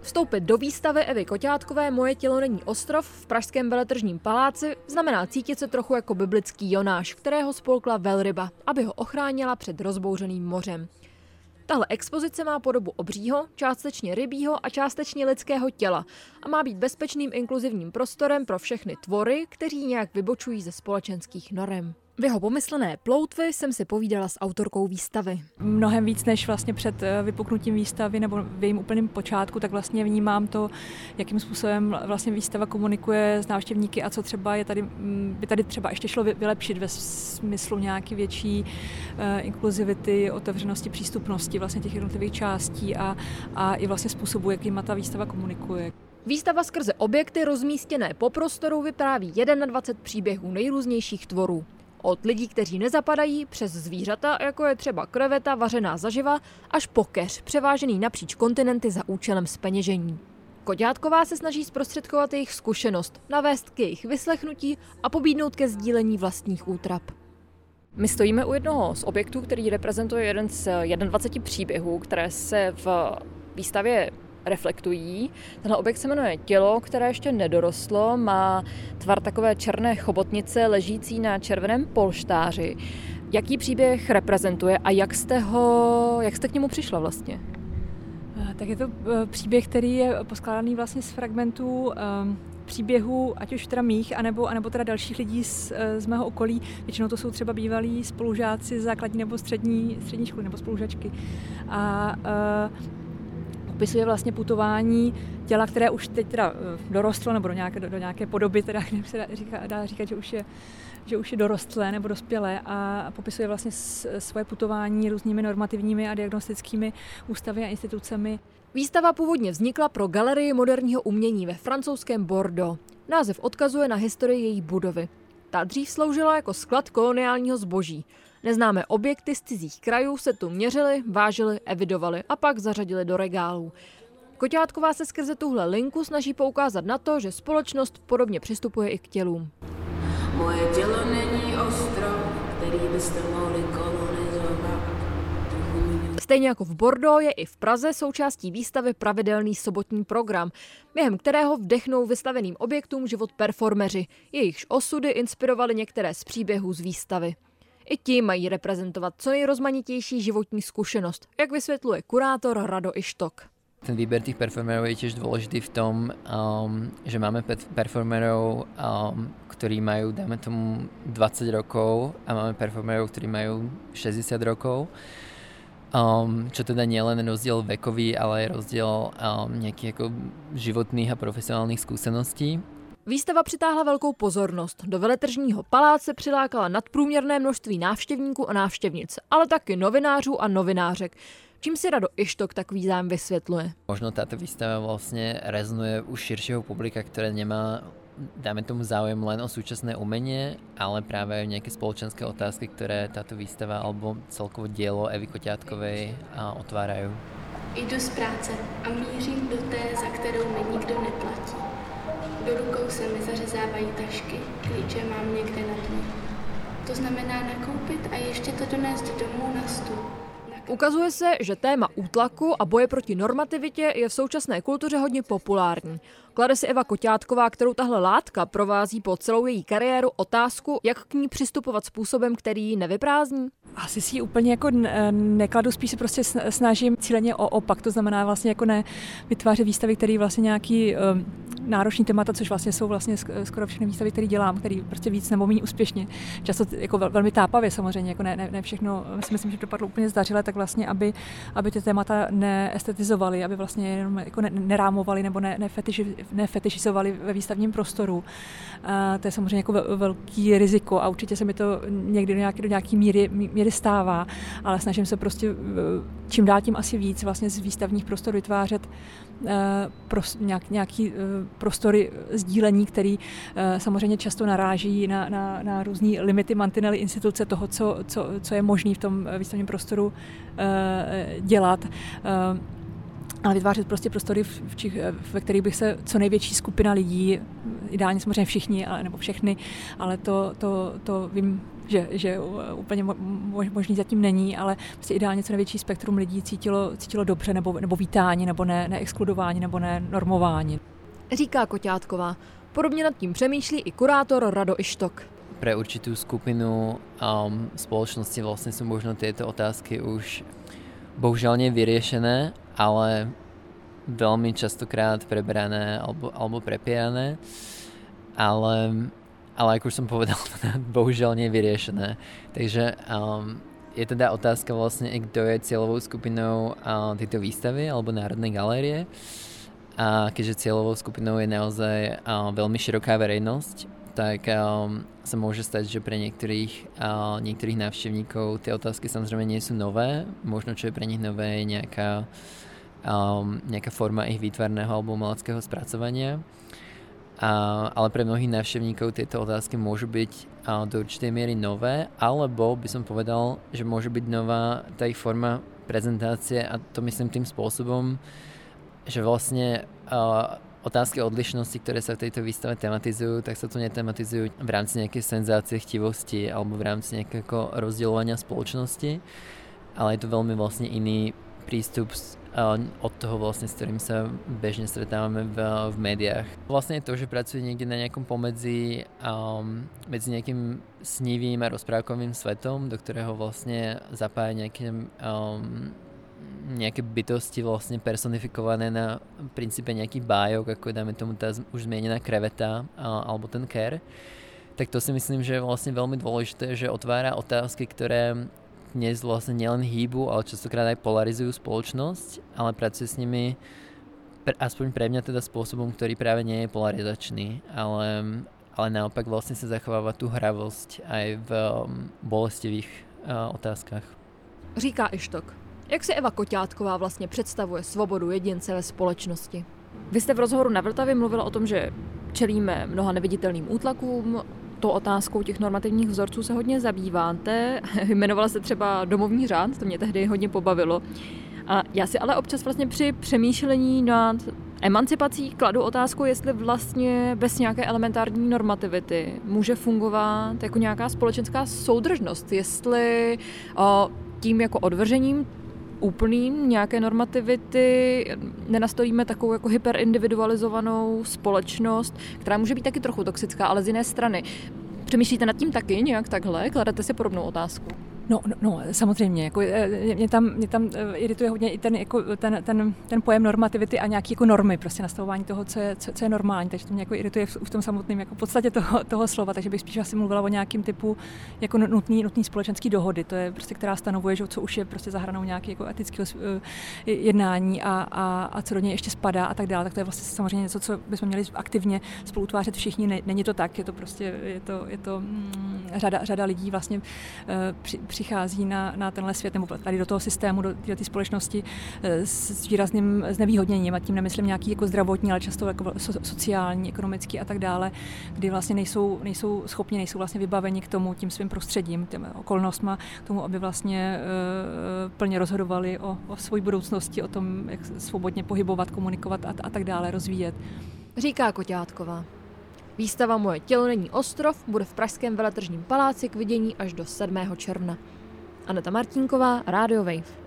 Vstoupit do výstavy Evy Koťátkové Moje tělo není ostrov v pražském veletržním paláci znamená cítit se trochu jako biblický Jonáš, kterého spolkla velryba, aby ho ochránila před rozbouřeným mořem. Tahle expozice má podobu obřího, částečně rybího a částečně lidského těla a má být bezpečným inkluzivním prostorem pro všechny tvory, kteří nějak vybočují ze společenských norem. V jeho pomyslené ploutvy jsem si povídala s autorkou výstavy. Mnohem víc než vlastně před eh, vypuknutím výstavy nebo v jejím úplném počátku, tak vlastně vnímám to, jakým způsobem vlastně výstava komunikuje s návštěvníky a co třeba je tady, mm, by tady třeba ještě šlo vylepšit ve smyslu nějaký větší uh, inkluzivity, otevřenosti, přístupnosti vlastně těch jednotlivých částí a, a i vlastně způsobu, jakým ta výstava komunikuje. Výstava skrze objekty rozmístěné po prostoru vypráví 21 příběhů nejrůznějších tvorů. Od lidí, kteří nezapadají, přes zvířata, jako je třeba kreveta vařená zaživa, až po keř, převážený napříč kontinenty za účelem speněžení. Koďátková se snaží zprostředkovat jejich zkušenost, navést k jejich vyslechnutí a pobídnout ke sdílení vlastních útrap. My stojíme u jednoho z objektů, který reprezentuje jeden z 21 příběhů, které se v výstavě reflektují. Tenhle objekt se jmenuje tělo, které ještě nedorostlo, má tvar takové černé chobotnice ležící na červeném polštáři. Jaký příběh reprezentuje a jak jste, ho, jak jste k němu přišla vlastně? Eh, tak je to eh, příběh, který je poskládaný vlastně z fragmentů ehm, příběhů, ať už teda mých, anebo, anebo teda dalších lidí z, eh, z mého okolí. Většinou to jsou třeba bývalí spolužáci základní nebo střední, střední školy nebo spolužačky. A popisuje vlastně putování těla, které už teď teda eh, dorostlo, nebo do nějaké, do, do nějaké podoby, teda se dá, říká, dá říkat, že už je že už je dorostlé nebo dospělé a popisuje vlastně svoje putování různými normativními a diagnostickými ústavy a institucemi. Výstava původně vznikla pro Galerii moderního umění ve francouzském Bordeaux. Název odkazuje na historii její budovy. Ta dřív sloužila jako sklad koloniálního zboží. Neznámé objekty z cizích krajů se tu měřily, vážily, evidovaly a pak zařadili do regálů. Koťátková se skrze tuhle linku snaží poukázat na to, že společnost podobně přistupuje i k tělům. Moje tělo není ostrov, který byste mohli kolonizovat. Stejně jako v Bordeaux je i v Praze součástí výstavy pravidelný sobotní program, během kterého vdechnou vystaveným objektům život performeři, jejichž osudy inspirovaly některé z příběhů z výstavy. I ti mají reprezentovat co nejrozmanitější životní zkušenost, jak vysvětluje kurátor Rado Ištok. Ten výber tých performerov je tiež dôležitý v tom, um, že máme performerov, um, ktorí majú, dáme tomu, 20 rokov a máme performerov, ktorí majú 60 rokov. Um, čo teda nie len rozdiel vekový, ale aj rozdiel um, nejakých ako životných a profesionálnych skúseností. Výstava přitáhla velkou pozornost. Do veletržního paláce přilákala nadprůměrné množství návštěvníků a návštěvnic, ale taky novinářů a novinářek. Čím si Rado Ištok takový zájem vysvětluje? Možno táto výstava vlastně rezonuje u širšího publika, které nemá dáme tomu záujem len o súčasné umenie, ale práve aj nejaké spoločenské otázky, ktoré táto výstava alebo celkovo dielo Evy Koťátkovej otvárajú. Jdu z práce a mířím do té, za kterou mi nikdo neplatí. Do rukou se mi zařezávají tašky, klíče mám někde na dně. To znamená nakoupit a ještě to donést domů na stůl. Ukazuje se, že téma útlaku a boje proti normativitě je v současné kultuře hodně populární. Klade si Eva Koťátková, kterou tahle látka provází po celou její kariéru, otázku, jak k ní přistupovat způsobem, který ji nevyprázdní? Asi si ji úplně jako nekladu, spíš se prostě snažím cíleně o opak, to znamená vlastně jako ne vytvářet výstavy, které vlastně nějaký um, náročný témata, což vlastně jsou vlastně skoro všechny výstavy, které dělám, které prostě víc nebo méně úspěšně. Často jako velmi tápavě samozřejmě, jako ne, ne, ne všechno, myslím, že dopadlo úplně zdařile, tak vlastně, aby, aby ty témata neestetizovaly, aby vlastně jenom jako nerámovaly nebo ne, nefetiši, nefetišizovali ve výstavním prostoru. A to je samozřejmě jako velký riziko a určitě se mi to někdy do nějaké, do nějaké míry, míry stává, ale snažím se prostě čím dál tím asi víc vlastně z výstavních prostor vytvářet Eh, pros, nějak, nějaký eh, prostory sdílení, který eh, samozřejmě často naráží na, na, na různé limity, mantinely instituce toho, co, co, co je možné v tom výstavním prostoru dělat. Ale vytvářet prostě prostory, v, v, ve kterých bych se co největší skupina lidí, ideálně samozřejmě všichni, ale, nebo všechny, ale to, to, to vím, že, že úplně možný zatím není, ale prostě ideálně co největší spektrum lidí cítilo, cítilo dobře nebo, nebo vítání, nebo ne, neexkludování, nebo ne normování. Říká Koťátková. Podobně nad tím přemýšlí i kurátor Rado Ištok. Pre určitou skupinu um, společnosti vlastně jsou možno tyto otázky už bohužel nevyriešené, ale veľmi častokrát preberané alebo, alebo prepierané. Ale, ale ako už som povedal, bohužel nevyriešené. Takže um, je teda otázka vlastne, kto je cieľovou skupinou uh, tejto výstavy alebo Národnej galérie. A keďže cieľovou skupinou je naozaj uh, veľmi široká verejnosť, tak um, sa môže stať, že pre niektorých, uh, niektorých návštevníkov tie otázky samozrejme nie sú nové. Možno čo je pre nich nové je nejaká, um, nejaká forma ich výtvarného alebo umeleckého spracovania. Ale pre mnohých návštevníkov tieto otázky môžu byť do určitej miery nové, alebo by som povedal, že môže byť nová tá ich forma prezentácie a to myslím tým spôsobom, že vlastne otázky odlišnosti, ktoré sa v tejto výstave tematizujú, tak sa tu netematizujú v rámci nejakej senzácie, chtivosti alebo v rámci nejakého rozdielovania spoločnosti, ale je to veľmi vlastne iný prístup od toho vlastne, s ktorým sa bežne stretávame v, v médiách. Vlastne je to, že pracuje niekde na nejakom pomedzi um, medzi nejakým snivým a rozprávkovým svetom, do ktorého vlastne zapája nejaké um, nejaké bytosti vlastne personifikované na princípe nejakých bájok, ako je dáme tomu tá už zmienená kreveta alebo ten ker, tak to si myslím, že je vlastne veľmi dôležité, že otvára otázky, ktoré dnes vlastne nielen hýbu, ale častokrát aj polarizujú spoločnosť, ale pracuje s nimi aspoň pre mňa teda spôsobom, ktorý práve nie je polarizačný, ale, ale naopak vlastne sa zachováva tú hravosť aj v um, bolestivých uh, otázkach. Říká Ištok. Jak si Eva Koťátková vlastně představuje svobodu jedince ve společnosti? Vy jste v rozhovoru na Vltavě mluvila o tom, že čelíme mnoha neviditelným útlakům, to otázkou těch normativních vzorců se hodně zabýváte. Jmenovala se třeba domovní řád, to mě tehdy hodně pobavilo. A já si ale občas vlastně při přemýšlení nad emancipací kladu otázku, jestli vlastně bez nějaké elementární normativity může fungovat jako nějaká společenská soudržnost, jestli o, tím jako odvržením úplným nějaké normativity, nenastojíme takovou jako hyperindividualizovanou společnost, která může být taky trochu toxická, ale z jiné strany. Přemýšlíte nad tím taky nějak takhle? Kladete si podobnou otázku? No, no, no samozřejmě. Jako, eh, mě, tam, mě tam eh, irituje hodně i ten, jako, ten, ten, ten pojem normativity a nějaké jako normy, prostě nastavování toho, co je, co, co je normální. Takže to mě jako irituje v, v tom samotném jako podstatě toho, toho slova. Takže bych spíš asi mluvila o nějakým typu jako nutný, nutný společenský dohody. To je prostě, která stanovuje, že co už je prostě zahranou nějaký jako etického eh, jednání a, a, a, co do něj ještě spadá a tak dále. Tak to je vlastně samozřejmě něco, co bychom měli aktivně spolutvářet všichni. Není to tak, je to prostě je to, je to mm, řada, řada lidí vlastně při, při přichází na, na tenhle svět nebo tady do toho systému, do té společnosti eh, s výrazným znevýhodněním a tím nemyslím nějaký jako zdravotní, ale často jako sociální, ekonomický a tak dále, kdy vlastně nejsou, nejsou schopni, nejsou vlastně vybaveni k tomu tím svým prostředím, těm okolnostma, k tomu, aby vlastně uh, plně rozhodovali o, o své budoucnosti, o tom, jak svobodně pohybovat, komunikovat a, a tak dále, rozvíjet. Říká Koťátková. Výstava Moje tělo není ostrov bude v Pražském veletržním paláci k vidění až do 7. června. Aneta Martinková, Radio Wave.